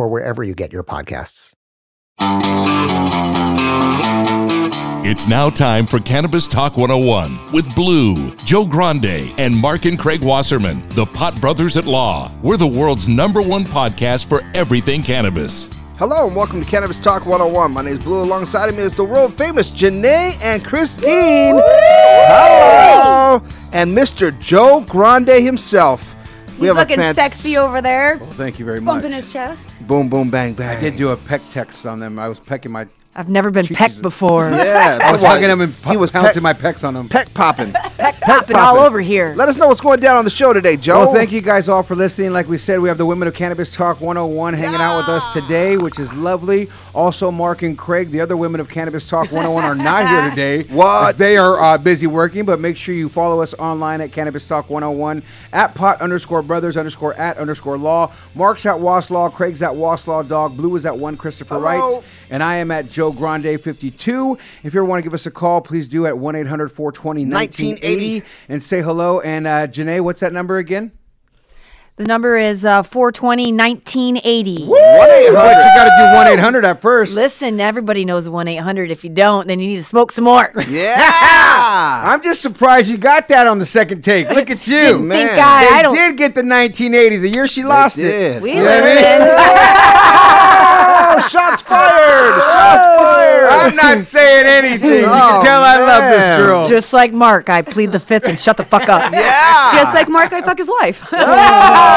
or wherever you get your podcasts. It's now time for Cannabis Talk 101 with Blue, Joe Grande, and Mark and Craig Wasserman, the Pot Brothers at Law. We're the world's number one podcast for everything cannabis. Hello and welcome to Cannabis Talk 101. My name is Blue. Alongside of me is the world famous Janae and Christine. Hello. And Mr. Joe Grande himself. He's looking fant- sexy over there, Well, thank you very much. bumping his chest. Boom, boom, bang, bang. I did do a peck text on them. I was pecking my. I've never been Cheeses. pecked before. Yeah, I was boy. hugging them and He was pouncing peck- my pecs on them. peck popping. Peck popping all popping. over here. Let us know what's going down on the show today, Joe. Well, thank you guys all for listening. Like we said, we have the Women of Cannabis Talk 101 hanging out with us today, which is lovely. Also, Mark and Craig, the other Women of Cannabis Talk 101, are not here today. What? They are uh, busy working, but make sure you follow us online at Cannabis Talk 101, at pot underscore brothers underscore at underscore law. Mark's at Waslaw, Craig's at Waslaw Dog, Blue is at one Christopher Hello. Wrights, and I am at Joe Grande 52. If you ever want to give us a call, please do at 1 800 420 1980 and say hello. And uh, Janae, what's that number again? The number is uh, 420 1980. But you got to do 1 800 at first. Listen, everybody knows 1 800. If you don't, then you need to smoke some more. Yeah. I'm just surprised you got that on the second take. Look at you. Man. Think I, They I don't. did get the 1980, the year she lost it. did. We You know what I mean? listen. Oh, shots fired! Shots fired! I'm not saying anything. You Oh, can tell I love this girl. Just like Mark, I plead the fifth and shut the fuck up. yeah. Just like Mark, I fuck his wife.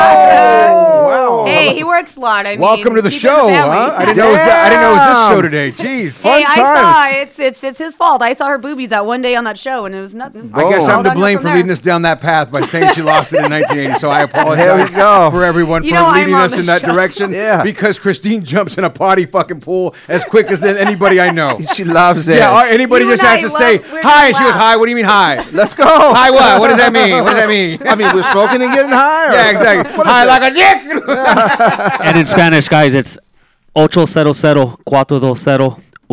Oh, wow. hey, he works a lot. I mean, Welcome to the keep it in show, family. huh? I didn't know it was I didn't know it was this show today. Jeez. Hey, I times. saw it's it's it's his fault. I saw her boobies that one day on that show, and it was nothing. I guess. I'm to blame for there. leading us down that path by saying she lost it in 1980. So I apologize There we go. for everyone You for know, leading us in that show. direction. Yeah. Because Christine jumps in a potty fucking pool as quick as anybody I know. She loves it. Yeah, anybody You just has I to say love- we're hi. She goes laugh. hi. What do you mean hi? Let's go. Hi what? What does that mean? What does that mean? I mean, we're smoking and getting high. or- yeah, exactly. What is Hi this? like a dick. and in Spanish, guys, it's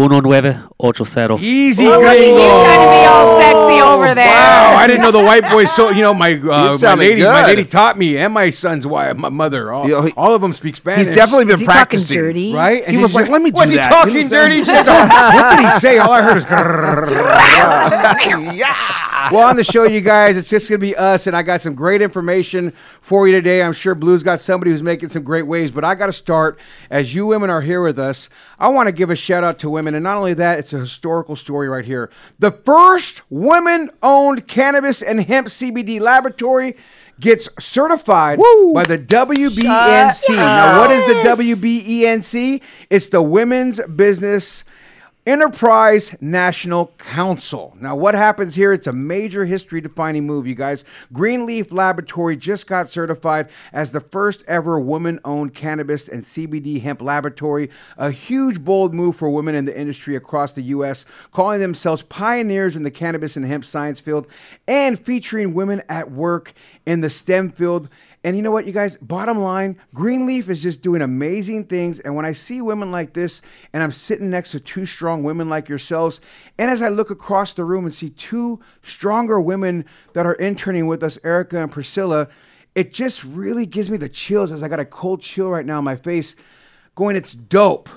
800-420-1980. Easy, He's trying to be all sexy over there. Wow, I didn't know the white boy. So you know, my uh, my sounded lady, my lady taught me, and my son's wife, my mother. All, Yo, he- all of them speak Spanish. He's definitely been Is he practicing. dirty? right. He was like, "Let me do Was that." he You talking know what dirty? What did he say? All I heard was. yeah. well, on the show, you guys, it's just gonna be us, and I got some great information for you today. I'm sure Blue's got somebody who's making some great waves, but I got to start as you women are here with us. I want to give a shout out to women, and not only that, it's a historical story right here. The first women-owned cannabis and hemp CBD laboratory. Gets certified by the WBNC. Now, what is the WBENC? It's the Women's Business Enterprise National Council. Now, what happens here? It's a major history defining move, you guys. Greenleaf Laboratory just got certified as the first ever woman owned cannabis and CBD hemp laboratory. A huge, bold move for women in the industry across the U.S., calling themselves pioneers in the cannabis and hemp science field and featuring women at work in the STEM field And you know what, you guys? Bottom line, Greenleaf is just doing amazing things. And when I see women like this, and I'm sitting next to two strong women like yourselves, and as I look across the room and see two stronger women that are interning with us, Erica and Priscilla, it just really gives me the chills as I got a cold chill right now on my face, going, it's dope.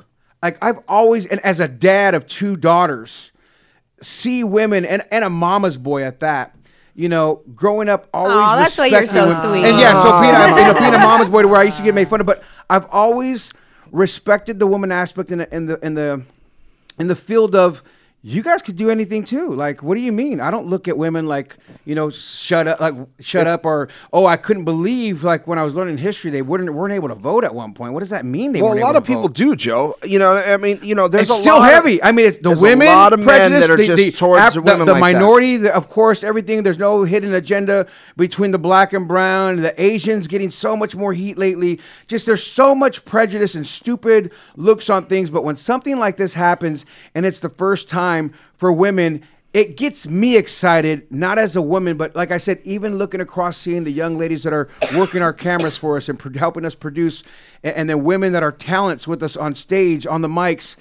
Like I've always, and as a dad of two daughters, see women and, and a mama's boy at that. You know, growing up, always Aw, that's why you're so women. sweet. And yeah, so being, a- you know, being a mama's boy to where I used to get made fun of, but I've always respected the woman aspect in the in the in the in the field of you guys could do anything too. Like, what do you mean? I don't look at women like, you know, shut up, like shut up, or oh, I couldn't believe like when I was learning history they wouldn't weren't able to vote at one point. What does that mean? They Well, a lot of people vote? do, Joe. You know, I mean, you know, there's it's a still lot of- heavy. I mean, it's the women, a lot of men prejudice, that are the, just towards the the, women the like that. minority, the, of course, everything. There's no hidden agenda between the black and brown. The Asians getting so much more heat lately. Just there's so much prejudice and stupid looks on things. But when something like this happens, and it's the first time for women. It gets me excited, not as a woman, but like I said, even looking across, seeing the young ladies that are working our cameras for us and pro- helping us produce, and, and then women that are talents with us on stage, on the mics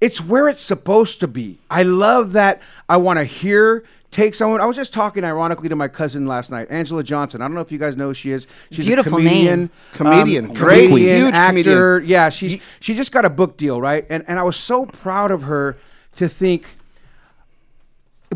it's where it's supposed to be. I love that. I want to hear take someone. I was just talking ironically to my cousin last night, Angela Johnson. I don't know if you guys know who she is. She's Beautiful a comedian, name. Comedian. um, Great, comedian, huge actor. comedian. Yeah, she's she just got a book deal, right? And and I was so proud of her to think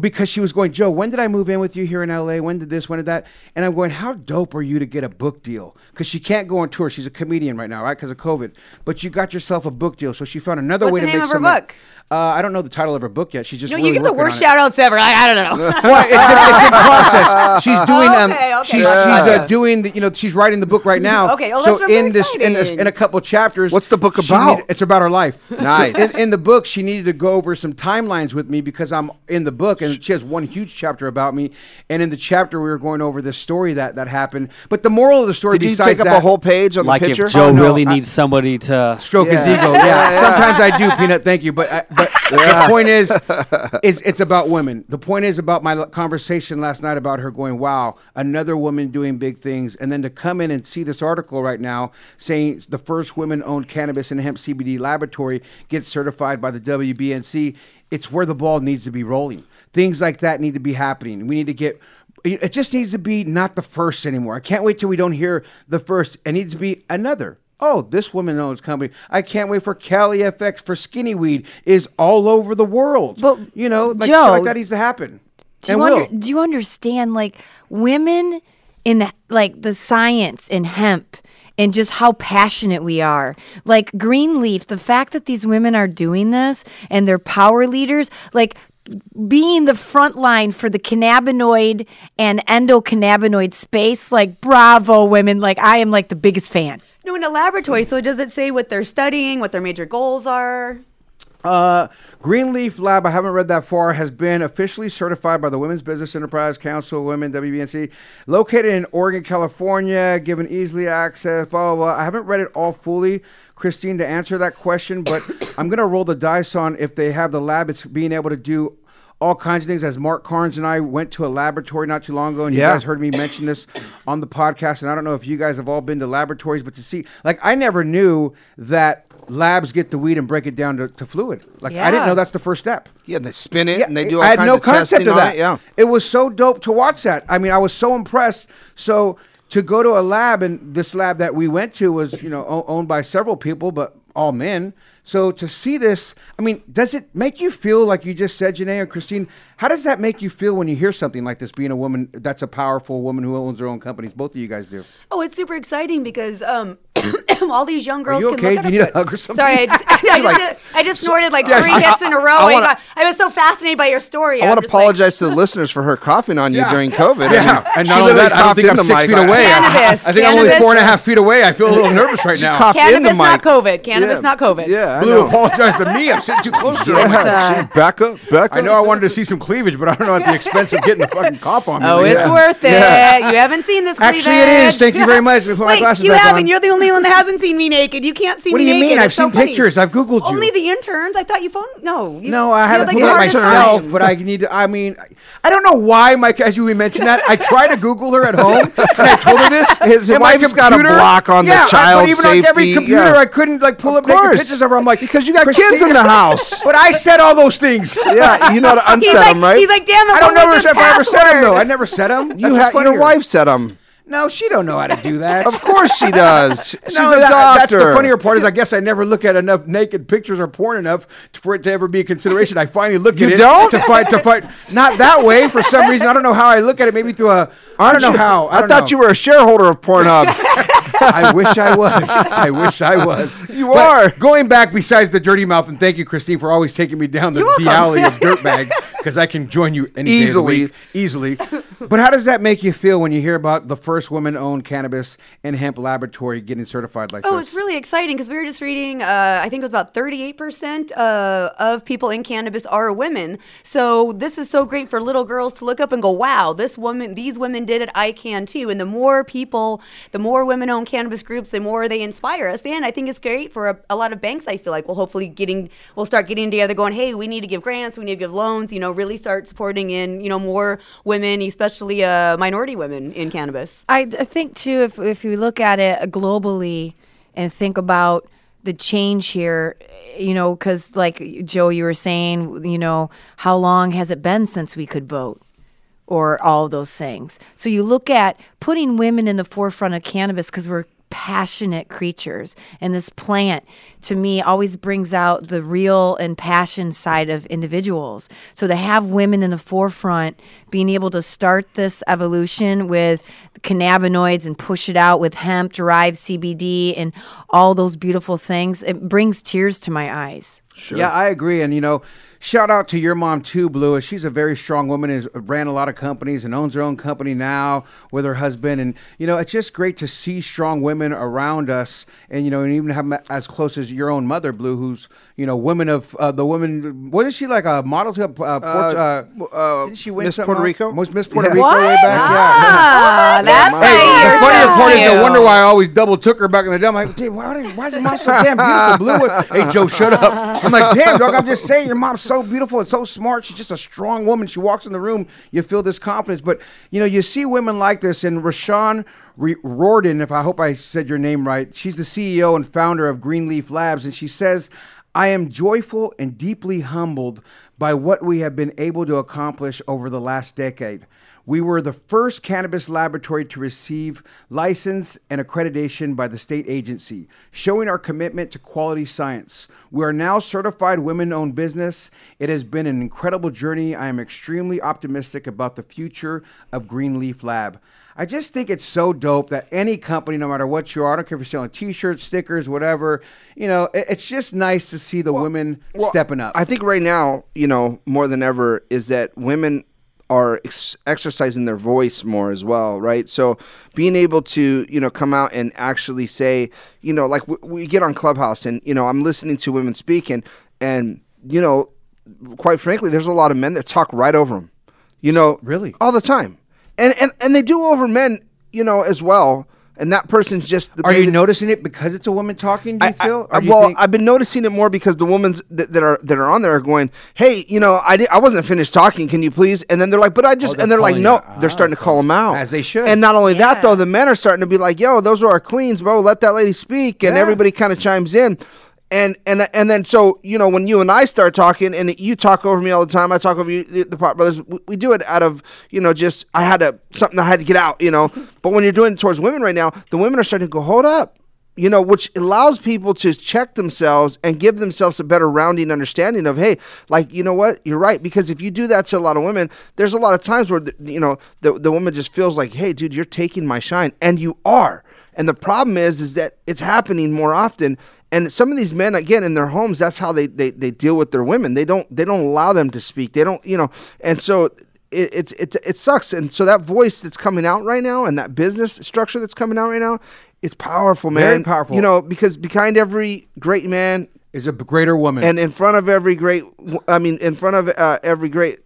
because she was going, Joe, when did I move in with you here in LA? When did this? When did that? And I'm going, how dope are you to get a book deal? Because she can't go on tour. She's a comedian right now, right? Because of COVID. But you got yourself a book deal. So she found another What's way the to name make of her some money. book? Uh, I don't know the title of her book yet. She's just You, know, really you give the worst on it. shout outs ever. I, I don't know. Well, it's in, it's in process. She's doing um, Okay, okay. she's she's uh, doing the, you know she's writing the book right now. Okay, oh, so that's in this in, this exciting. in a couple chapters. What's the book about? need- it's about her life. Nice. So in, in the book, she needed to go over some timelines with me because I'm in the book, and she has one huge chapter about me. And in the chapter, we were going over this story that that happened. But the moral of the story, Did you besides take up a whole page on Like the if picture? Joe Oh, no, really I- needs somebody to stroke his Yeah. ego. Yeah, sometimes I do, Peanut. Thank you, but I, but the point is, is it's about women. The point is about my conversation last night about her going, "Wow, another woman doing big things," and then to come in and see this article right now saying the first women-owned cannabis and hemp CBD laboratory gets certified by the WBNC. It's where the ball needs to be rolling. Things like that need to be happening. We need to get. It just needs to be not the first anymore. I can't wait till we don't hear the first. It needs to be another. Oh, this woman owns company. I can't wait for Cali FX for Skinny Weed is all over the world. But, you know, like, Joe, like that needs to happen. Do you, under, do you understand, like, women in, like, the science in hemp and just how passionate we are? Like, Greenleaf, the fact that these women are doing this and they're power leaders, like, being the front line for the cannabinoid and endocannabinoid space, like, bravo, women. Like, I am, like, the biggest fan. No, in a laboratory. So does it say what they're studying, what their major goals are? Uh, Greenleaf Lab, I haven't read that far, has been officially certified by the Women's Business Enterprise Council, Women, WBNC, located in Oregon, California, given easily access, blah, blah, blah. I haven't read it all fully, Christine, to answer that question, but I'm going to roll the dice on if they have the lab, it's being able to do all kinds of things. As Mark Carnes and I went to a laboratory not too long ago, and Yeah. you guys heard me mention this on the podcast, and I don't know if you guys have all been to laboratories, but to see, like, I never knew that labs get the weed and break it down to, to fluid. Like, I didn't know that's the first step. Yeah, they spin it and they do all I had no of concept of that. it, Yeah. it was so dope to watch that. I mean, I was so impressed. So to go to a lab, and this lab that we went to was, you know, o- owned by several people, but all men. So to see this, I mean, does it make you feel like you just said, Janae or Christine? How does that make you feel when you hear something like this? Being a woman that's a powerful woman who owns her own companies. Both of you guys do. Oh, it's super exciting because um, all these young girls you can okay? look Do at you a need a hug or something? Sorry, I just, I, just, like- I just snorted like Yeah, three I- hits in a row. I I, wanna- got, I was so fascinated by your story. I want to just like- apologize to the listeners for her coughing on you Yeah. during COVID. Yeah, I and not only that, I don't think I'm the six mic. feet away. I- Cannabis, I think I'm only four and a half feet away. I feel a little nervous right now. coughed in Cannabis, the not mic. COVID. Cannabis, Yeah. not COVID. Yeah, I Blue know. apologized to me. I'm sitting too close to her. I'm like, Yeah, uh, she's back up, back up. I know I wanted to see some cleavage, but I don't know at the expense of getting the fucking cough on me. Oh, it's worth it. You haven't seen this. Actually, cleavage. it is. Thank you very much. Let me put my Wait, you haven't. You're the only one that hasn't seen me naked. You can't see What me do you naked. mean? I've so seen funny. pictures. I've Googled you. Only the interns. I thought you phoned. No. You, No, I haven't had, put it hard time. myself, but I need to. I mean, I don't know why, Mike. As you mentioned that, I tried to Google her at home, and I told her this. His and my wife's got a block on the yeah, I- child but even on every computer, yeah. I couldn't like pull Of up naked course. pictures of her. I'm like, Because you got kids in the house. But I said all those things. yeah, you know to unset He's like, them, right? he's like, damn it. I don't know if his I ever said them though. I never said them. you ha- your wife said them. No, she don't know how to do that. Of course she does. She's No, a doctor. That's the funnier part is I guess I never look at enough naked pictures or porn enough for it to ever be a consideration. I finally look You at it don't? to fight to fight. Not that way for some reason. I don't know how I look at it. Maybe through a. I don't know you? how. I, I, thought know. you were a shareholder of Pornhub. I wish I was. I wish I was. You But are. Going back besides the dirty mouth, and thank you, Christine, for always taking me down the, the alley of dirtbag because I can join you any day of the Easily. week. easily. But how does that make you feel when you hear about the first woman-owned cannabis and hemp laboratory getting certified like this? Oh, this? it's really exciting because we were just reading. Uh, I think it was about 38% uh, of people in cannabis are women. So this is so great for little girls to look up and go, "Wow, this woman, these women did it. I can too." And the more people, the more women-owned cannabis groups, the more they inspire us. And I think it's great for a, a lot of banks. I feel like will hopefully getting, we'll start getting together, going, "Hey, we need to give grants. We need to give loans. You know, really start supporting in, you know, more women, especially uh, minority women in cannabis." I, I think too, if if we look at it globally and think about the change here, you know, because like Joe, you were saying, you know, how long has it been since we could vote? Or all those things. So you look at putting women in the forefront of cannabis because we're passionate creatures. And this plant, to me, always brings out the real and passion side of individuals. So to have women in the forefront, being able to start this evolution with cannabinoids and push it out with hemp derived CBD and all those beautiful things, it brings tears to my eyes. Yeah, I agree. And you know, shout out to your mom too, Blue. She's a very strong woman. Has ran a lot of companies and owns her own company now with her husband. And you know, it's just great to see strong women around us. And you know, and even have 'em as close as your own mother, Blue, who's you know, women of uh, the woman. What is she like a model to? Uh, Port, uh, uh, didn't she win Miss Puerto? Rico? Most Miss Puerto Yeah. Rico way back. Yeah. Ah, that's my Hey, the funnier part is no wonder why I always double took her back in the day. I'm like, dude, why, did- why is your mom so damn beautiful? Blue. Hey, Joe, shut up. I'm like, damn, dog. I'm just saying, your mom's so beautiful and so smart. She's just a strong woman. She walks in the room, you feel this confidence. But you know, you see women like this, and Rashawn Re- Reordan, if I hope I said your name right, she's the CEO and founder of Greenleaf Labs, and she says. I am joyful and deeply humbled by what we have been able to accomplish over the last decade. We were the first cannabis laboratory to receive license and accreditation by the state agency, showing our commitment to quality science. We are now certified women owned business. It has been an incredible journey. I am extremely optimistic about the future of Greenleaf Lab. I just think it's so dope that any company, no matter what you are, I don't care if you're selling T-shirts, stickers, whatever, you know, it's just nice to see the women Well, stepping up. I think right now, you know, more than ever, is that women are ex- exercising their voice more as well, right? So being able to, you know, come out and actually say, you know, like w- we get on Clubhouse and, you know, I'm listening to women speak and, and, you know, quite frankly, there's a lot of men that talk right over them, you know, Really? all the time. And, and, and they do over men, you know, as well. And that person's just. are you maybe- noticing it because it's a woman talking? Do you I- feel? I, you well, think- I've been noticing it more because the women that, that are that are on there are going, "Hey, you know, I, di- I wasn't finished talking. Can you please?" And then they're like, "But I just," Oh, they're and they're like, "No." out. they're starting to call them out As they should. And not only that, though, the men are starting to be like, "Yo, those are our queens, bro. Let that lady speak." And Yeah. everybody kind of chimes in. And and and then so you know when you and I start talking and you talk over me all the time, I talk over you, the, the Pot Brothers. We, we do it out of you know just I had to something I had to get out, you know. But when you're doing it towards women right now, the women are starting to go, hold up, you know, which allows people to check themselves and give themselves a better rounding understanding of, hey, like, you know what, you're right. Because if you do that to a lot of women, there's a lot of times where, the, you know, the, the woman just feels like, hey, dude, you're taking my shine. And you are. And the problem is, is that it's happening more often. And some of these men, again, in their homes, that's how they, they, they deal with their women. They don't they don't allow them to speak. They don't, you know, and so it, it's it, it sucks. And so that voice that's coming out right now, and that business structure that's coming out right now, it's powerful, man. Very powerful. You know, because behind every great man is a greater woman. and in front of every great, I mean, in front of uh, every great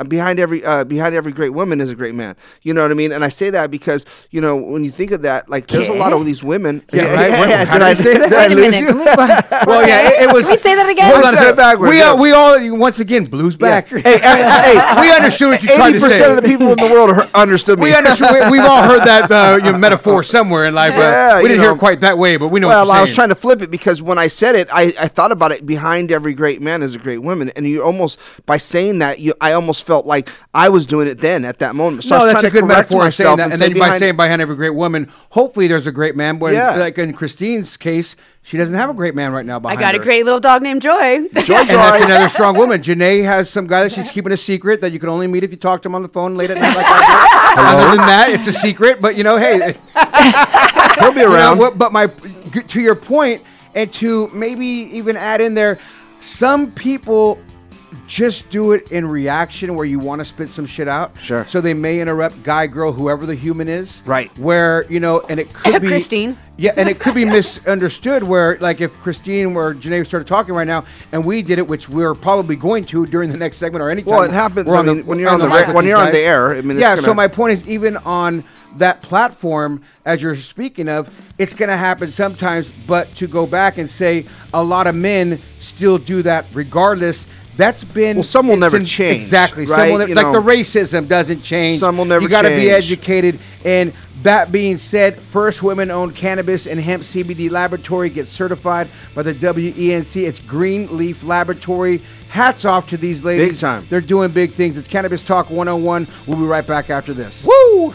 uh, behind every uh, behind every great woman is a great man. You know what I mean? And I say that because you know when you think of that, like there's a lot of these women. Yeah, right. Wait, how Did did I I say that? Wait Did I a lose minute. you? Can we, Well, yeah, it, it was. Can we say that again? Hold on a I said it backwards, We yeah. all, we all once again blues back. Hey, hey, hey, we understood what you tried Eighty to say. percent of the people in the world understood me. we understood. We, we've all heard that uh, you know, metaphor somewhere in life. Yeah, uh, we didn't hear it quite that way, but we know. well, what you're I was trying to flip it because when I said it, I, I thought about it. Behind every great man is a great woman, and you almost by saying that, you I almost felt like I was doing it then at that moment. So I no, was that's a trying to good correct metaphor of saying myself that. And, say then by behind- saying behind every great woman, hopefully there's a great man. But Yeah. like in Christine's case, she doesn't have a great man right now I behind got a great little dog named Joy. Joy, and that's another strong woman. Janae has some guy that she's keeping a secret that you can only meet if you talk to him on the phone late at night. Like I. Other than that, it's a secret. But you know, hey, He'll be You know, around. but my to your point, and to maybe even add in there, some people just do it in reaction where you want to spit some shit out. Sure. So they may interrupt guy, girl, whoever the human is. Right. Where you know, and it could be Christine. Yeah, and it could be misunderstood. Where like if Christine or Janae started talking right now, and we did it, which we're probably going to during the next segment or anytime. Well, it happens, we're I mean, when you're on the mic ra- when you're on the air, I mean, yeah. So gonna- my point is, even on that platform, as you're speaking of, it's going to happen sometimes. But to go back and say a lot of men still do that regardless. That's been Well, some will never change, Exactly. Some right? will ne- like know. the racism doesn't change. Some will never You got to be educated. And that being said, first women-owned cannabis and hemp CBD laboratory gets certified by the WENC. It's Greenleaf Laboratory. Hats off to these ladies. Big time. They're doing big things. It's Cannabis Talk 101. We'll be right back after this. Woo!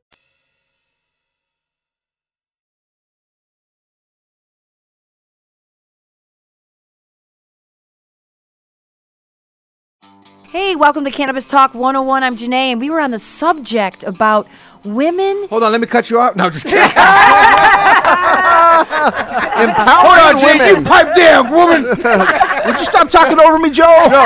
Hey, welcome to Cannabis Talk 101. I'm Janae, and we were on the subject about women. Hold on, let me cut you out. No, just kidding. Empowering Hold on, Jay. women. You pipe down, woman. Would you stop talking over me, Joe? No.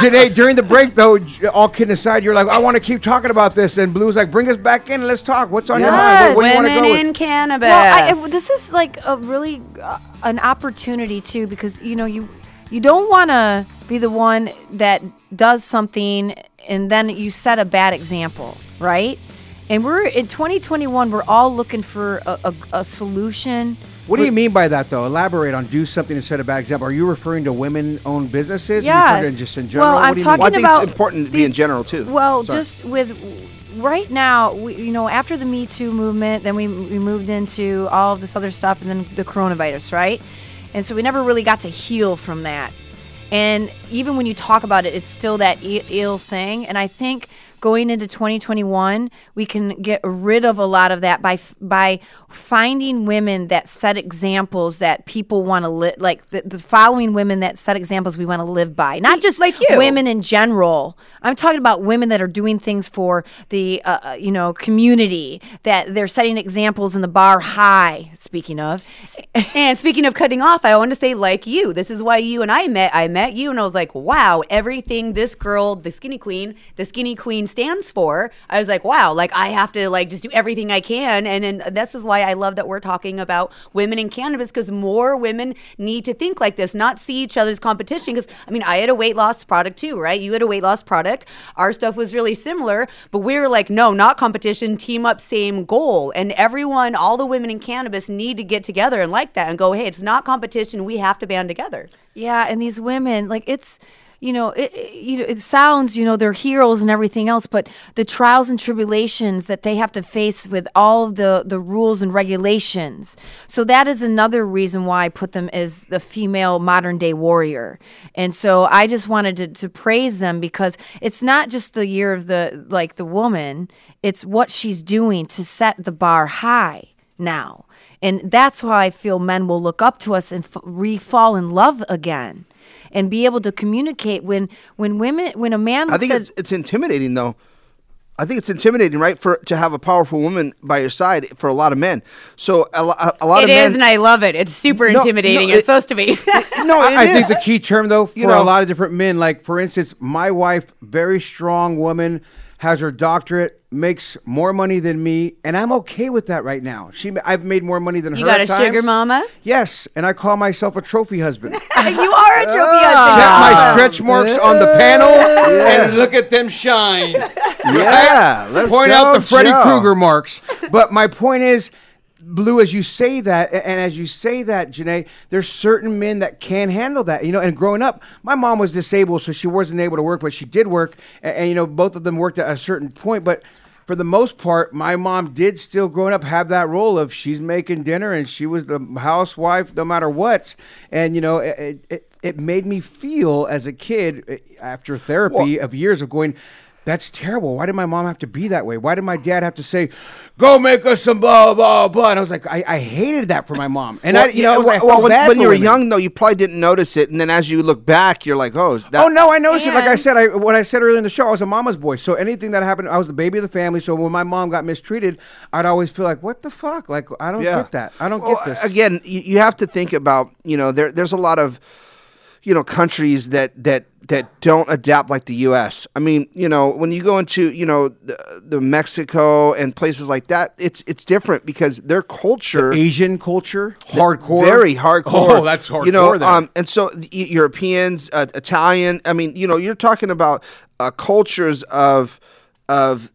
Janae, during the break, though, j- all kidding aside, you're like, I want to keep talking about this. And Blue's like, bring us back in and let's talk. What's on your mind? What, what do you want to Women go in with? cannabis. Well, I, I- this is like a really uh, an opportunity too, because you know you you don't want to be the one that does something and then you set a bad example, right? And we're in 2021. We're all looking for a, a, a solution. What do you mean by that, though? Elaborate on do something and set a bad example. Are you referring to women-owned businesses? Are you talking Yes. just in general. Well, What I'm do you talking mean? Well, I think about it's important to be in general too. Well, Sorry. just with right now, we, you know, after the Me Too movement, then we, we moved into all of this other stuff, and then the coronavirus, right? And so we never really got to heal from that. And even when you talk about it, it's still that ill thing. And I think going into 2021, we can get rid of a lot of that by by finding women that set examples that people want to live, like the, the following women that set examples we want to live by, not just like you. women in general. I'm talking about women that are doing things for the uh, uh, you know community that they're setting examples in the bar high. Speaking of, and speaking of cutting off, I want to say like you. This is why you and I met. I met you and I was like, wow, everything this girl, the skinny queen, the skinny queen stands for. I was like, wow, like I have to like just do everything I can. And then uh, this is why I love that we're talking about women in cannabis because more women need to think like this, not see each other's competition. Because I mean, I had a weight loss product too, right? You had a weight loss product. Our stuff was really similar, but we were like, no, not competition, team up, same goal. And everyone, all the women in cannabis need to get together and like that and go, hey, it's not competition. We have to band together. Yeah, and these women, like it's, you know, it, it- you know, it sounds, you know, they're heroes and everything else, but the trials and tribulations that they have to face with all the the rules and regulations. So that is another reason why I put them as the female modern day warrior. And so I just wanted to, to praise them because it's not just the year of the like the woman, it's what she's doing to set the bar high now. And that's why I feel men will look up to us and f- re fall in love again and be able to communicate when when women when a man I think at it's it's intimidating though. I think it's intimidating, right, for to have a powerful woman by your side for a lot of men. So a, a, a lot It of men. is, and I love it. It's super No, intimidating. no, it's it- supposed to be. no, it I, I is. think the key term though for You know- a lot of different men, like for instance, my wife, very strong woman, has her doctorate, makes more money than me, and I'm okay with that right now. She, I've made more money than You her. You got at a sugar mama? Yes, and I call myself a trophy husband. you are a trophy Set husband. my stretch marks on the panel and look at them shine. Yeah, let's Point go, out the Freddy Krueger marks. But my point is, Blue, as you say that, and as you say that, Janae, there's certain men that can handle that. You know, and growing up, my mom was disabled, so she wasn't able to work, but she did work. And, and you know, both of them worked at a certain point. But for the most part, my mom did still growing up have that role of she's making dinner and she was the housewife no matter what. And you know, it it, it made me feel as a kid eh, after therapy of years of going. That's terrible. Why did my mom have to be that way? Why did my dad have to say, "Go make us some blah blah blah"? And I was like, I, I hated that for my mom. And well, I, you yeah, know, was well, like, I well, when, when you were women. young, though, you probably didn't notice it, and then as you look back, you're like, "Oh, that, oh no, I noticed it. Like I said, I what I said earlier in the show, I was a mama's boy. So anything that happened, I was the baby of the family. So when my mom got mistreated, I'd always feel like, what the fuck? Like I don't Yeah. get that. I don't Well, get this. Again, you, you have to think about you know there there's a lot of you know countries that that that don't adapt like the U.S. I mean, you know, when you go into you know the, the Mexico and places like that, it's it's different because their culture. Asian culture, hardcore, very hardcore. Oh, that's hardcore. You know, um, and so the Europeans, uh, Italian. I mean, you know, you're talking about uh, cultures of of.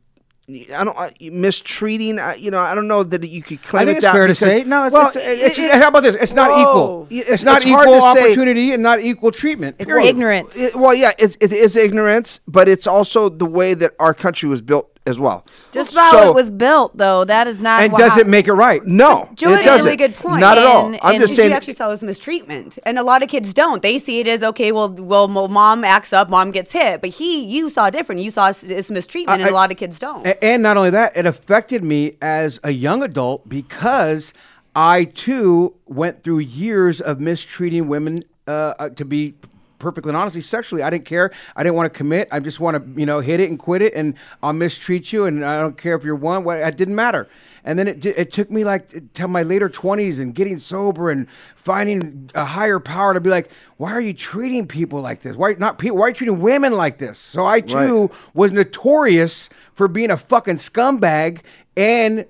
I don't uh, mistreating. Uh, you know, I don't know that you could claim I think it it's that fair to say. No, it's, well, it's, it's, it- how about this? It's not Whoa. equal. It's- It's, not it's equal to say- opportunity and not equal treatment. it's period. ignorance. It- well, yeah, it, it is ignorance, but it's also the way that our country was built as well. Just about So- how it was built, though. That is not. And does how- it make it right? No, Joe it doesn't. really good point. Not at all. And- I'm and just saying. you actually saw it as mistreatment, and a lot of kids don't. They see it as okay. Well, well, mom acts up, mom gets hit, but he, you saw different. You saw it as mistreatment, I- and a lot of kids don't. And not only that, it affected me as a young adult because I too went through years of mistreating women. Uh, uh, to be perfectly and honestly, sexually, I didn't care. I didn't want to commit. I just want to, you know, hit it and quit it, and I'll mistreat you, and I don't care if you're one. What it didn't matter. And then it, it took me like to my later 20s and getting sober and finding a higher power to be like, why are you treating people like this? Why not people? Why are you treating women like this? So I too was notorious for being a fucking scumbag and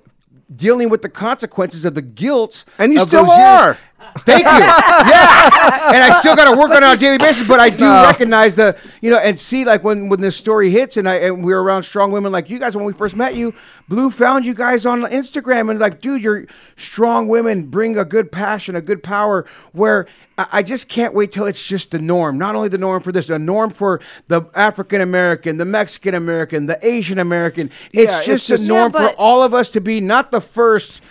dealing with the consequences of the guilt. And you still those years. Are. Thank you. Yeah, and I still got to work on it on a daily basis, but I do No. recognize the, you know, and see like when when this story hits, and I and we are around strong women like you guys when we first met you. Blue found you guys on Instagram and like, dude, you're strong women bring a good passion, a good power. Where I I just can't wait till it's just the norm. Not only the norm for this, the norm for the African American, the Mexican American, the Asian American. It's Yeah, it's just just- the norm Yeah, for all of us to be not the first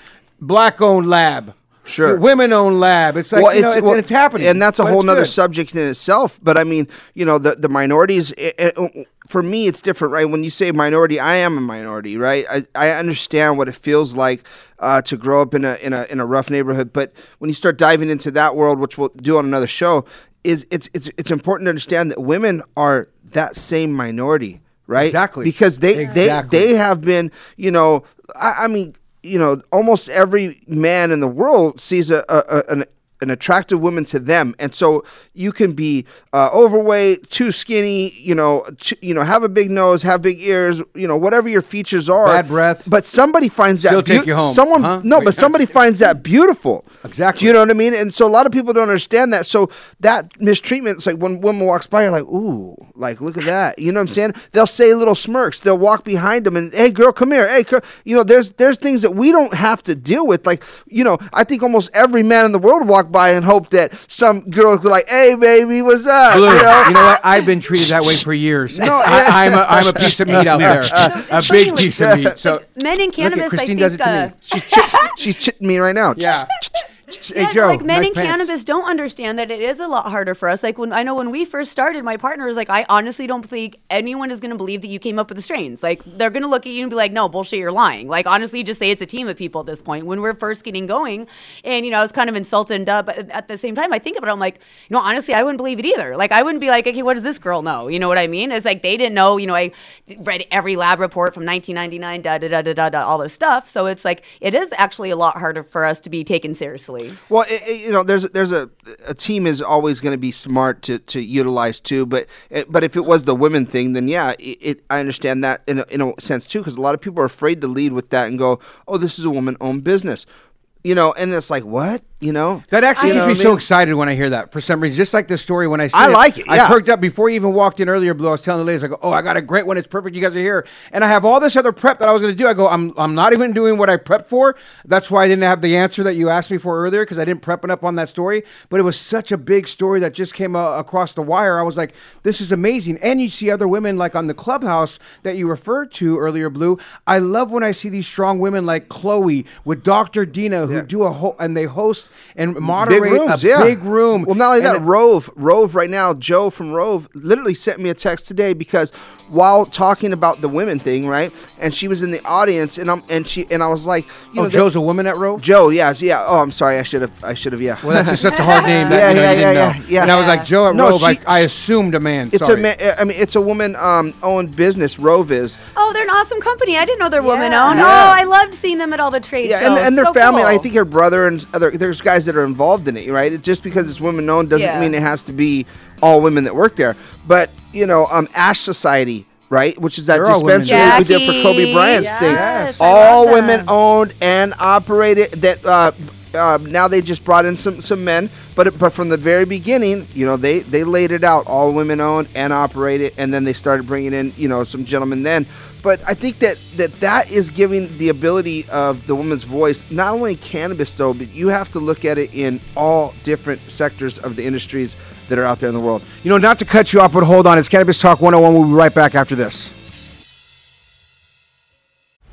black-owned lab. Sure. women own lab. It's like you know, it's, well, it's happening, and that's a whole it's nother subject in itself. But I mean, you know, the the minorities. It, it, for me, it's different, right? When you say minority, I am a minority, right? I, I understand what it feels like uh, to grow up in a in a in a rough neighborhood. But when you start diving into that world, which we'll do on another show, is it's it's it's important to understand that women are that same minority, right? Exactly. Because they Exactly. they they have been, you know, I, I mean, you know, almost every man in the world sees a, a, a an an attractive woman to them, and so you can be uh, overweight, too skinny, you know, t- you know, have a big nose, have big ears, you know, whatever your features are. Bad breath. but somebody finds Still that take you home, Someone, huh? no, Wait, but somebody finds that beautiful. Exactly. Do you know what I mean? And so a lot of people don't understand that. So that mistreatment, it's like when a woman walks by, you're like, ooh, like look at that. You know what I'm saying? They'll say little smirks. They'll walk behind them and, hey, girl, come here. Hey, girl. you know, there's there's things that we don't have to deal with. Like, you know, I think almost every man in the world walk by and hope that some girls would be like, hey, baby, what's up? Blue, You know? you know what? I've been treated that way for years. No, I, I'm, a, I'm a piece of meat out there, a big piece of meat. So Men in look cannabis, at Christine I does it to uh, me. She's, chit- she's chitting me right now. Yeah. Yeah, hey Joe, like men nice in pants. cannabis don't understand that it is a lot harder for us. Like when I know when we first started, my partner was like, I honestly don't think anyone is going to believe that you came up with the strains. Like they're going to look at you and be like, No, bullshit, you're lying. Like honestly, just say it's a team of people at this point. When we're first getting going, and you know, I was kind of insulted and dubbed, but at the same time, I think about it, I'm like, you know, honestly, I wouldn't believe it either. Like I wouldn't be like, okay, what does this girl know? You know what I mean? It's like they didn't know. You know, I read every lab report from 1999, da da da da da, da all this stuff. So it's like it is actually a lot harder for us to be taken seriously. Well, it, it- you know, there's there's a a team is always going to be smart to, to utilize too, but it, but if it was the women thing, then yeah, it I understand that in a, in a sense too, because a lot of people are afraid to lead with that and go, oh, this is a woman owned business, you know, and it's like what, you know, That actually You know makes me I so excited when I hear that. For some reason, just like this story when I see I like it, I perked up before you even walked in earlier. Blue, I was telling the ladies, I go, "Oh, I got a great one. It's perfect. You guys are here." And I have all this other prep that I was going to do. I go, "I'm I'm not even doing what I prepped for." That's why I didn't have the answer that you asked me for earlier because I didn't prep enough on that story. But it was such a big story that just came uh, across the wire. I was like, "This is amazing." And you see other women like on the clubhouse that you referred to earlier, Blue. I love when I see these strong women like Chloe with Dr. Dina who do a whole and they host and moderate big rooms, a yeah. big room. Well, not only And that, it- Rove, Rove, right now, Joe from Rove literally sent me a text today because while talking about the women thing, right, and she was in the audience, and I'm and she and I was like, you oh, know, Joe's a woman at Rove. Joe, yeah, yeah. Oh, I'm sorry, I should have, I should have, yeah. Well, that's just such a hard name. That, Yeah, you know, yeah, you didn't yeah, know. yeah, yeah. And I was like, Joe at No, Rove. she- I, I assumed a man. It's Sorry. a man. I mean, it's a woman um, owned business. Rove is. Oh, they're an awesome company. I didn't know they're woman-owned. Yeah. Oh, I loved seeing them at all the trade Yeah, shows. and, and their So family. I think her brother and other. There's guys that are involved in it, right? It, just because it's women owned doesn't Yeah. mean it has to be all women that work there. But you know, um, Ash Society. Right, which is that They're all women. dispensary we did for Kobe Jackie, Bryant's thing. yes, I all love women owned and operated. That uh, uh, now they just brought in some some men, but it, but from the very beginning, you know, they they laid it out all women owned and operated, and then they started bringing in you know some gentlemen then. But I think that that that is giving the ability of the woman's voice, not only in cannabis though, but you have to look at it in all different sectors of the industries that are out there in the world. You know, not to cut you off, but hold on. It's Cannabis Talk 101. We'll be right back after this.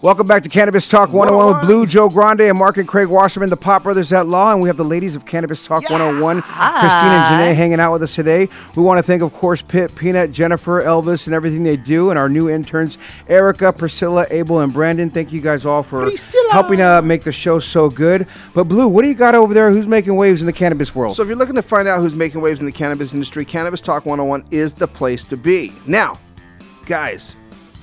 Welcome back to Cannabis Talk 101 with Blue, Joe Grande, and Mark and Craig Wasserman, the Pot Brothers at Law. And we have the ladies of Cannabis Talk 101, Christine and Janae, hanging out with us today. We want to thank, of course, Pit, Peanut, Jennifer, Elvis, and everything they do, and our new interns, Erica, Priscilla, Abel, and Brandon. Thank you guys all for helping uh, make the show so good. But, Blue, what do you got over there? Who's making waves in the cannabis world? So if you're looking to find out who's making waves in the cannabis industry, Cannabis Talk 101 is the place to be. Now, guys,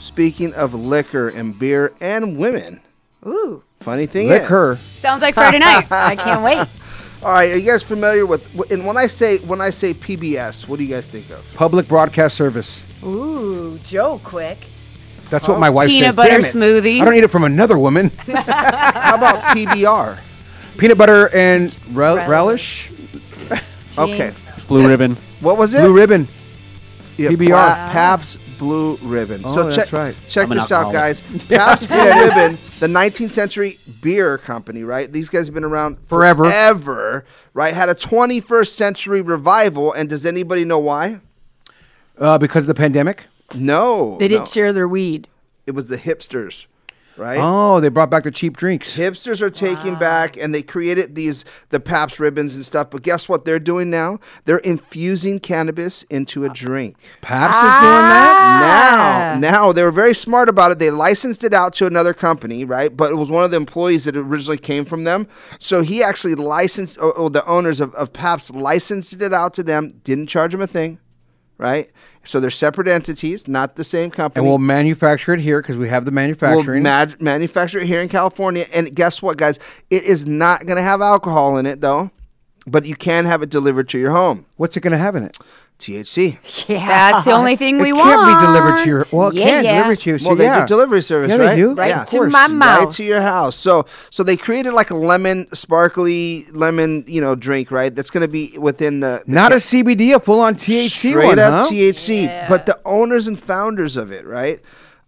speaking of liquor and beer and women, Ooh. funny thing Liquor. is, Sounds like Friday night. I can't wait. all right, are you guys familiar with? And when I say when I say PBS, what do you guys think of? Public Broadcast Service. Ooh, Joe, quick. That's what my wife Peanut says. butter Damn it. smoothie. I don't eat it from another woman. How about PBR? Peanut butter and rel- relish. Okay, Blue ribbon. what was it? Blue ribbon. Yeah, PBR. Pla- Pabst Blue Ribbon. Oh, so that's check, right. check I'm this out, guys. Pabst Blue Ribbon, the 19th century beer company, right? These guys have been around Forever. forever, right? Had a 21st century revival, and does anybody know why? Uh, because of the pandemic. No, They didn't no. share their weed. It was the hipsters, right? Oh, they brought back the cheap drinks. Hipsters are taking back, and they created these the Pabst ribbons and stuff. But guess what they're doing now? They're infusing cannabis into a drink. Pabst is ah. doing that. Now, now they were very smart about it. They licensed it out to another company, right? But it was one of the employees that originally came from them. So he actually licensed, or, or the owners of, of Pabst licensed it out to them. Didn't charge them a thing, right? So they're separate entities, not the same company. And we'll manufacture it here because we have the manufacturing. We'll mag- manufacture it here in California. And guess what, guys? It is not going to have alcohol in it, though. But you can have it delivered to your home. What's it going to have in it? THC. Yeah. That's the only thing we it want. can't be delivered to your. Well, it Yeah, can yeah. deliver to you. So well, they yeah. do delivery service, Yeah, right? they do. Right Yeah. to my Right mouth. to your house. So, so they created like a lemon, sparkly lemon, you know, drink, right? That's going to be within the, the Not a CBD, a full on THC straight one, up huh? THC. But the owners and founders of it, right,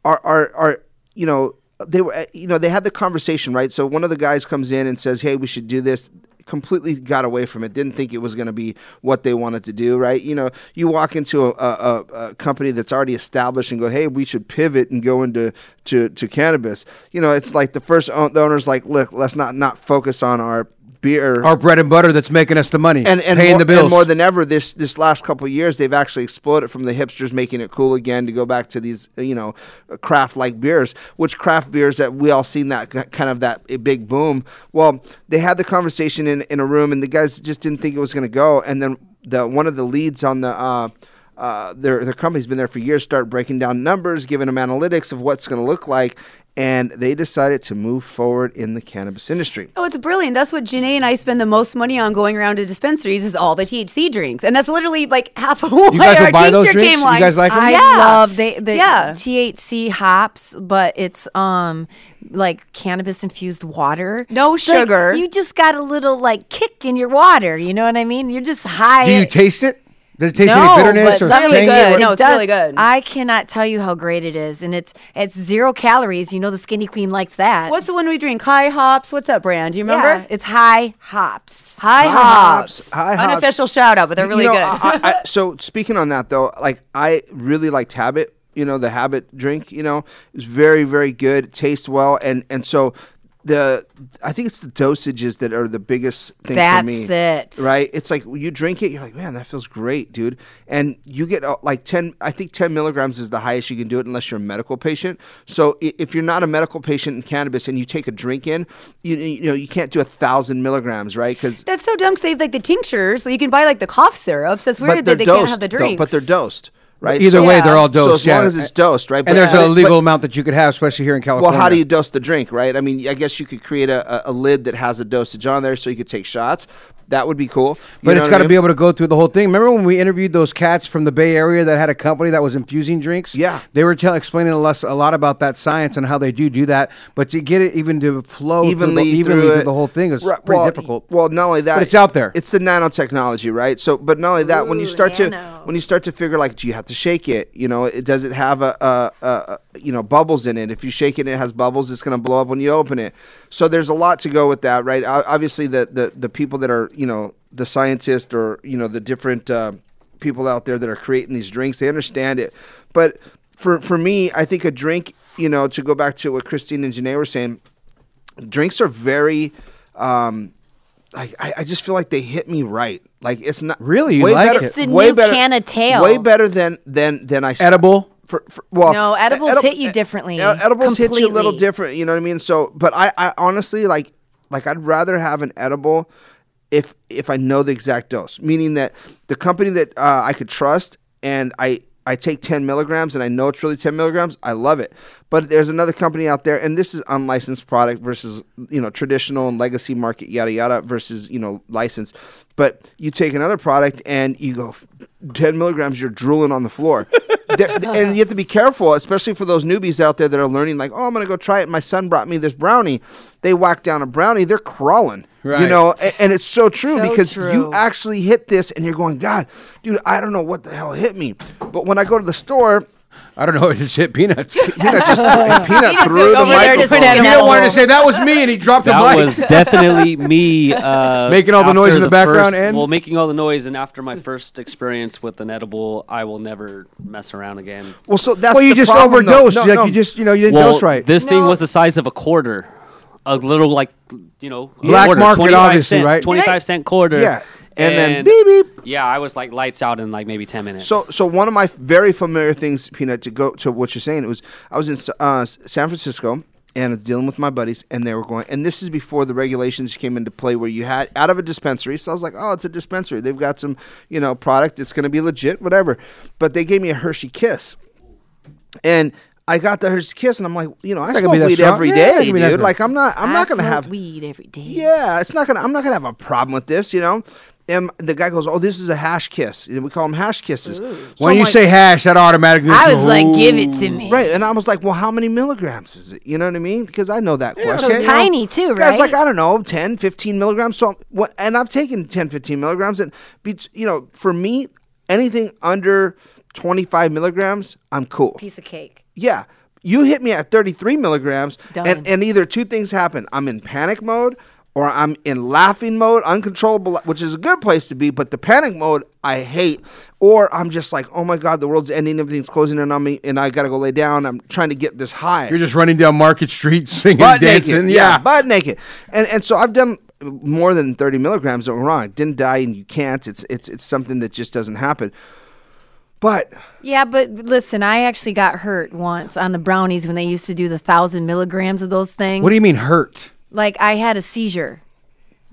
are are are you know they were you know they had the conversation, right? So one of the guys comes in and says, "Hey, we should do this." Completely got away from it. Didn't think it was going to be what they wanted to do, right? You know, you walk into a, a, a- company that's already established and go, "Hey, we should pivot and go into to, to cannabis." You know, it's like the first the owner's like, "Look, let's not not focus on our beer Our bread and butter that's making us the money and and paying more, the bills. and more than ever this this last couple of years they've actually exploded from the hipsters making it cool again to go back to these you know craft like beers which craft beers that we all seen that kind of that a big boom well they had the conversation in in a room and the guys just didn't think it was going to go and then the one of the leads on the uh uh, their their company's been there for years. Start breaking down numbers, giving them analytics of what's going to look like, and they decided to move forward in the cannabis industry. Oh, it's brilliant. That's what Janae and I spend the most money on going around to dispensaries is all the THC drinks. And that's literally like half of what you guys will our buy those tincture drinks? game You line. guys like 'em? I yeah. love they the Yeah. THC hops, but it's um like cannabis infused water. No Like, sugar. you just got a little like kick in your water. You know what I mean? You're just high. Do you taste it? Does it taste no, any bitterness or really tangy? good. or- No, it it's really good. I cannot tell you how great it is, and it's it's zero calories. You know the skinny queen likes that. What's the one we drink? High hops. What's that brand? Do you remember? Yeah, it's high hops. High, High hops. hops. High hops. Unofficial shout out, but they're You really know, good. I, I, so speaking on that though, like I really liked Habit. You know, the Habit drink. You know, it's very very good. It tastes well, and and so the I think it's the dosages that are the biggest thing That's for me. That's it. Right? It's like you drink it, you're like, man, that feels great, dude. And you get uh, like ten. I think ten milligrams is the highest you can do it, unless you're a medical patient. So if you're not a medical patient in cannabis and you take a drink in, you you know you can't do a thousand milligrams, right? Because That's so dumb. 'cause they have like the tinctures, so you can buy like the cough syrups. That's weird that they're dosed, can't have the drink. but they're dosed, right? Either way, they're all dosed. So as yeah. long as it's dosed, right? And But- there's a but- legal amount that you could have, especially here in California. Well, how do you dose the drink, right? I mean, I guess you could create a, a, a lid that has a dosage on there, so you could take shots. That would be cool. You But it's what got I to mean? be able to go through the whole thing. Remember when we interviewed those cats from the Bay Area that had a company that was infusing drinks? Yeah. they were tell, explaining to us a lot about that science and how they do do that. But to get it even to flow through the, evenly, evenly through, through the whole thing is Right, pretty well, difficult. Well, not only that, But it's out there. It's the nanotechnology, right? So, but not only that, when you Ooh, start to when you start to figure like, do you have to shake it? You know, it does it have a, a, a, a you know bubbles in it? If you shake it, and it has bubbles. It's going to blow up when you open it. So there's a lot to go with that, right? Obviously, the the the people that are you know the scientists or you know the different uh, people out there that are creating these drinks, they understand it. But for for me, I think a drink, you know, to go back to what Christine and Janae were saying, drinks are very um like I, I just feel like they hit me right. Like it's not Really? You way like better, it? It's the way new better, can of tail. Way better than than than I Edible? For, for well, No, edibles edib- hit you differently. ed- edibles hit you a little different. You know what I mean? So, but I, I honestly like like I'd rather have an edible if if I know the exact dose, meaning that the company that uh, I could trust and I I take 10 milligrams and I know it's really 10 milligrams, I love it. But there's another company out there, and this is unlicensed product versus you know traditional and legacy market yada yada versus you know licensed. But you take another product and you go 10 milligrams, you're drooling on the floor. And you have to be careful, especially for those newbies out there that are learning. Like, oh, I'm gonna go try it. My son brought me this brownie. They whack down a brownie, they're crawling. You know, a- and, it's so true So because true. you actually hit this and you're going, God, dude, I don't know what the hell hit me. But when I go to the store, I don't know. It just hit peanuts. Peanut just Peanut threw the over there microphone. just standing Peanut Edible. wanted to say that was me, and he dropped the That mic. was definitely me uh, Making all the noise in the background first- and- well, making all the noise, and after my first experience with an edible, I will never mess around again. Well, so that's well, you the just problem, overdosed. No, like no. you just, you know, you didn't well, dose right. this thing was the size of a quarter, a little like you know, Black quarter, market, 25 obviously, cents, right? Twenty-five cent quarter. Yeah. And then beep beep. Yeah, I was like lights out in like maybe ten minutes. So, so one of my very familiar things, Peanut, to go to what you're saying, it was I was in uh, San Francisco and I was dealing with my buddies, and they were going, and this is before the regulations came into play, where you had out of a dispensary. So I was like, oh, it's a dispensary. They've got some, you know, product. It's going to be legit, whatever. But they gave me a Hershey Kiss, and. I got the Hershey Kiss, and I'm like, you know, I not gonna smoke be that weed strong. every Yeah, day, it can be that dude. Like, I'm not, I'm I not gonna smoke have weed every day. yeah, it's not gonna. I'm not gonna have a problem with this, you know. And the guy goes, "Oh, this is a hash kiss." And we call them hash kisses. So when I'm you like- say hash, that automatically. I was like, give it to me. right, and I was like, "Well, how many milligrams is it?" You know what I mean? Because I know that question. so you know? tiny too, Guy's like. I don't know, 10, 15 milligrams. So, what? And I've taken 10, 15 milligrams, and be, you know, for me, anything under twenty five milligrams, I'm cool. Piece of cake. Yeah. You hit me at 33 milligrams, Done. and, and either two things happen. I'm in panic mode, or I'm in laughing mode, uncontrollable, which is a good place to be, but the panic mode I hate. Or I'm just like, oh my God, the world's ending, everything's closing in on me, and I gotta go lay down. I'm trying to get this high You're just running down Market Street singing, butt dancing. naked. yeah. butt naked. And and so I've done more than 30 milligrams. Don't get wrong. I didn't die, and you can't. It's it's it's something that just doesn't happen. But Yeah, but listen, I actually got hurt once on the brownies when they used to do the thousand milligrams of those things. What do you mean hurt? Like I had a seizure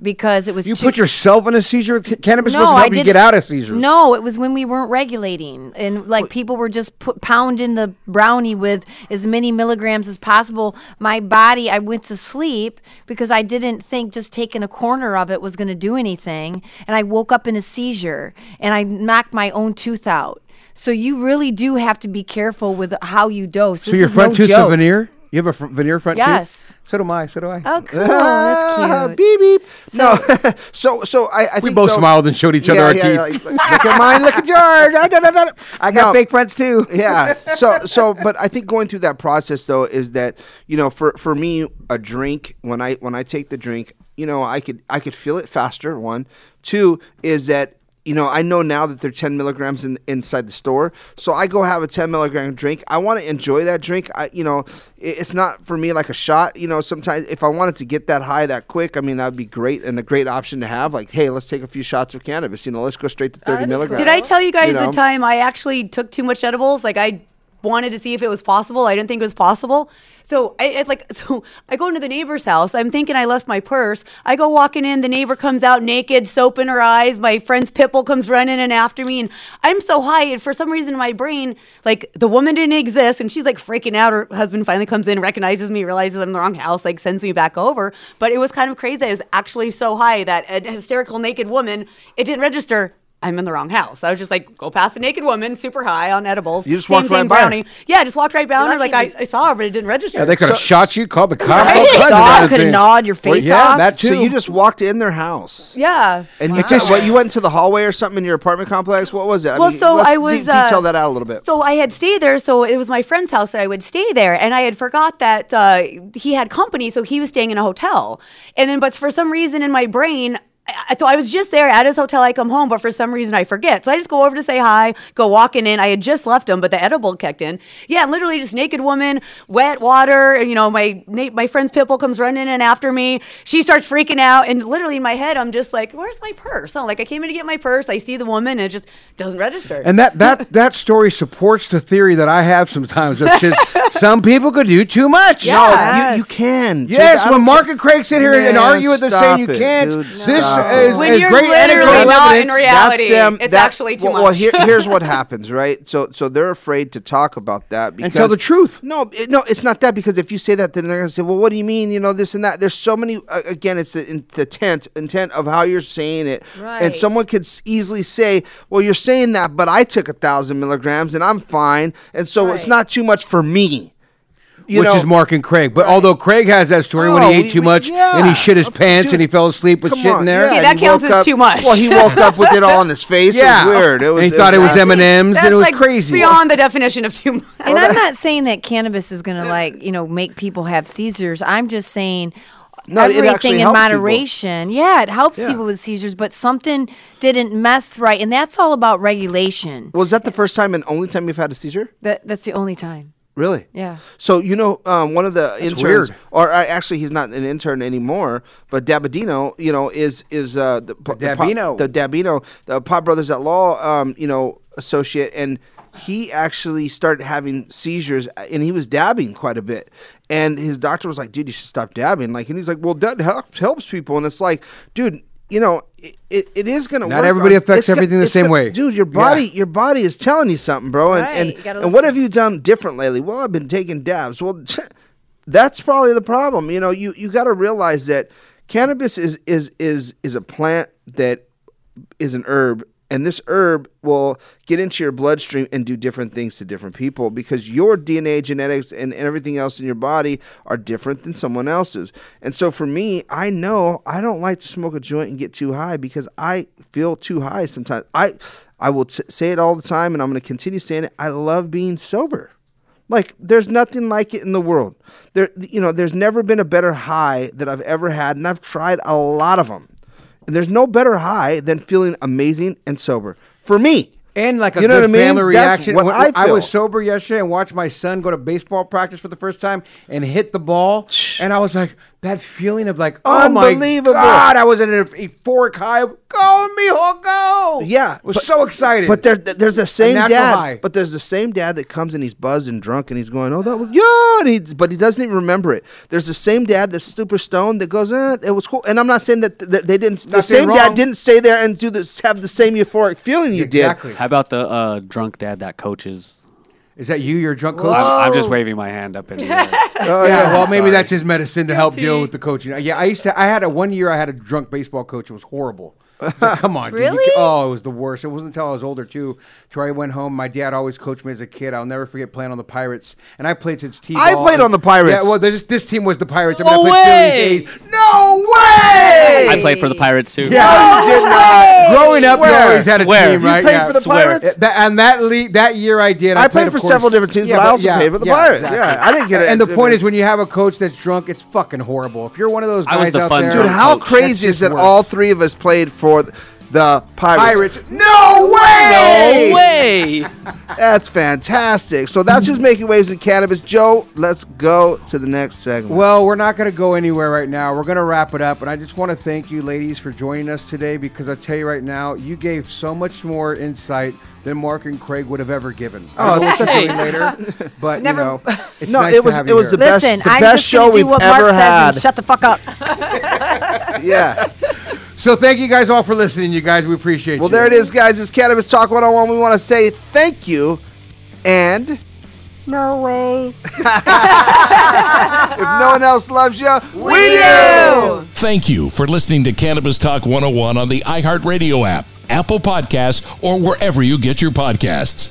because it was You too- put yourself in a seizure. C- Cannabis no, supposed to I help you get out of seizures. No, it was when we weren't regulating, and like people were just put, pounding the brownie with as many milligrams as possible. My body, I went to sleep because I didn't think just taking a corner of it was going to do anything, and I woke up in a seizure, and I knocked my own tooth out. So you really do have to be careful with how you dose. So This your front no tooth's a joke. veneer? You have a fr- veneer front tooth? Yes. So do I. So do I. Oh, cool. That's ah, cute. beep beep. no, so so I, I We think both though- smiled and showed each other our yeah, teeth. yeah, like, look at mine. Look at yours. I, da, da, da, da. I got No. fake fronts too. yeah. So so but I think going through that process though is that you know for for me a drink when I when I take the drink you know I could I could feel it faster. One, two is that. You know, I know now that they're 10 milligrams in, inside the store. So I go have a 10 milligram drink. I want to enjoy that drink. I, you know, it, it's not for me like a shot. You know, sometimes if I wanted to get that high that quick, I mean, that would be great and a great option to have. Like, hey, let's take a few shots of cannabis. You know, let's go straight to 30 milligrams. Did I tell you guys know? the time I actually took too much edibles? Like I wanted to see if it was possible. I didn't think it was possible. So I it's like so I go into the neighbor's house. I'm thinking I left my purse. I go walking in. The neighbor comes out naked, soap in her eyes. My friend's pitbull comes running in after me, and I'm so high. And for some reason in my brain, like the woman didn't exist, and she's like freaking out. Her husband finally comes in, recognizes me, realizes I'm in the wrong house, like sends me back over. But it was kind of crazy. I was actually so high that a hysterical naked woman. It didn't register. I'm in the wrong house. I was just like, go past a naked woman, super high on edibles. You just walked right thing, by her. brownie. Yeah, I just walked right by her. Like I, I saw her, but it didn't register. Yeah, they could have So- shot you, called the cops. Right? all kinds of Dog coulda things. gnawed your Well, face yeah, off. that too. So you just walked in their house. Yeah. And you just what you went into the hallway or something in your apartment complex? What was that? Well, so let's I de- was detail uh, that out a little bit. So I had stayed there, so it was my friend's house that I would stay there, and I had forgot that uh, he had company, so he was staying in a hotel, and then but for some reason in my brain. I- So I was just there at his hotel. I come home, but for some reason I forget. So I just go over to say hi, go walking in. I had just left him, but the edible kicked in. Yeah, literally just naked woman, wet water. and, You know, my my friend's pitbull comes running in after me. She starts freaking out, and literally in my head, I'm just like, "Where's my purse?" Oh, like I came in to get my purse. I see the woman, and it just doesn't register. And that that that story supports the theory that I have sometimes, which is some people could do too much. No, you, you can. Yes, Dude, when Mark and Craig sit here and Man, argue with us saying you stop it, can't, dude. this Stop is, it. When is you're great literally anecdotal not in evidence. reality, That's them. it's that- actually too well, Well, much. here, here's what happens, right? So, so they're afraid to talk about that because tell the truth. No, it, no, it's not that because if you say that, then they're gonna say, "Well, what do you mean? You know this and that." There's so many. Uh, again, it's the, in, the intent intent of how you're saying it, and Right. someone could s- easily say, "Well, you're saying that, but I took a thousand milligrams and I'm fine, and so it's Right. not too much for me." You which know, is Mark and Craig. But although Craig has that story when Oh, he ate we- too we- much and he shit his pants Dude, and he fell asleep with shit on, in there. Okay, yeah, that he counts as up- too much. Well, he woke up with it all on his face. Yeah. It was weird. It was. And he thought it was M&Ms and it was like crazy. beyond the definition of too much. And I'm not saying that cannabis is going to like, you know, make people have seizures. I'm just saying No, everything in helps people. moderation. Yeah, it helps Yeah. people with seizures, but something didn't mess right, and that's all about regulation. Was that the first time and only time you've had a seizure? That that's the only time. Really? Yeah. So you know, um, one of the interns, weird. or uh, actually, he's not an intern anymore. But Dabadino, you know, is is uh, the, the Dabino. Pop, the Dabino, the Pot Brothers at Law, um, you know, associate, and he actually started having seizures, uh, and he was dabbing quite a bit. And his doctor was like, "Dude, you should stop dabbing." Like, and he's like, "Well, that helps helps people." And it's like, dude. You know, it, it, it is going to Not work. everybody on- affects it's go- everything the it's same go- way. dude. Your Yeah. body, your body is telling you something, bro. And Right, and, and what have you done different lately? Well, I've been taking dabs. Well, that's probably the problem. You know, you you got to realize that cannabis is is is is a plant that is an herb and this herb will get into your bloodstream and do different things to different people because your DNA, genetics, and everything else in your body are different than someone else's. And so for me, I know I don't like to smoke a joint and get too high because I feel too high sometimes. I I will t- say it all the time, and I'm going to continue saying it. I love being sober. Like there's nothing like it in the world. There, you know, there's never been a better high that I've ever had, and I've tried a lot of them. And there's no better high than feeling amazing and sober. For me, and like a You know good what I mean? family That's reaction. what I I was sober yesterday and watched my son go to baseball practice for the first time and hit the ball, and I was like, that feeling of like, oh my Unbelievable. god, I was in an euphoric high. of, Go, mijo, go! Yeah, was but- so excited. But there, there's the same dad. high. But there's the same dad that comes and he's buzzed and drunk and he's going, "Oh, that was yeah," and he, but he doesn't even remember it. There's the same dad that's super stoned that goes, eh, "It was cool." And I'm not saying that, that they didn't. the Not saying same wrong. dad didn't stay there and do this, have the same euphoric feeling you did. Exactly. How about the uh, drunk dad that coaches? Is that you? You're drunk coach. I'm, I'm just waving my hand up in the air. Oh, yeah, well, maybe Sorry. that's his medicine to help deal with the coaching. Yeah, I used to. I had a one year. I had a drunk baseball coach. It was horrible. It's like, Come on, dude. You Really? oh, it was the worst. It wasn't until I was older too. Till I went home. My dad always coached me as a kid. I'll never forget playing on the Pirates, and I played since T. I played on the Pirates. Yeah, well, this this team was the Pirates. I mean, No I played way! Phillies, A's. No way! I played for the Pirates too. Yeah, you did not. Growing up, you always had a Swear. team, You right? played yeah. for the Swear. Pirates? That- and that league, that year I did. I I, played of for course- several different teams, Yeah, but I also played for the Pirates. exactly. Yeah, I didn't get it. And the point is, when you have a coach that's drunk, it's fucking horrible. If you're one of those guys out there, Dude, how crazy That's is that all three of us played for the Pirates? Pirates. No way! No way! That's fantastic. So that's just making waves in cannabis. Joe, let's go to the next segment. Well, we're not going to go anywhere right now. We're going to wrap it up. And I just want to thank you, ladies, for joining us today because I tell you right now, you gave so much more insight than Mark and Craig would have ever given. Oh, I don't it's such a- doing later, but Never- you know, it's No, nice it to was- have it was here. the best- the I'm best just show gonna do we've what ever Mark says had. and shut the fuck up. yeah. So thank you guys all for listening. You guys, we appreciate Well, you. Well, there it is, guys. It's Cannabis Talk 101. We want to say thank you. And No way. if no one else loves you, we, do. Thank you for listening to Cannabis Talk 101 on the iHeartRadio app, Apple Podcasts, or wherever you get your podcasts.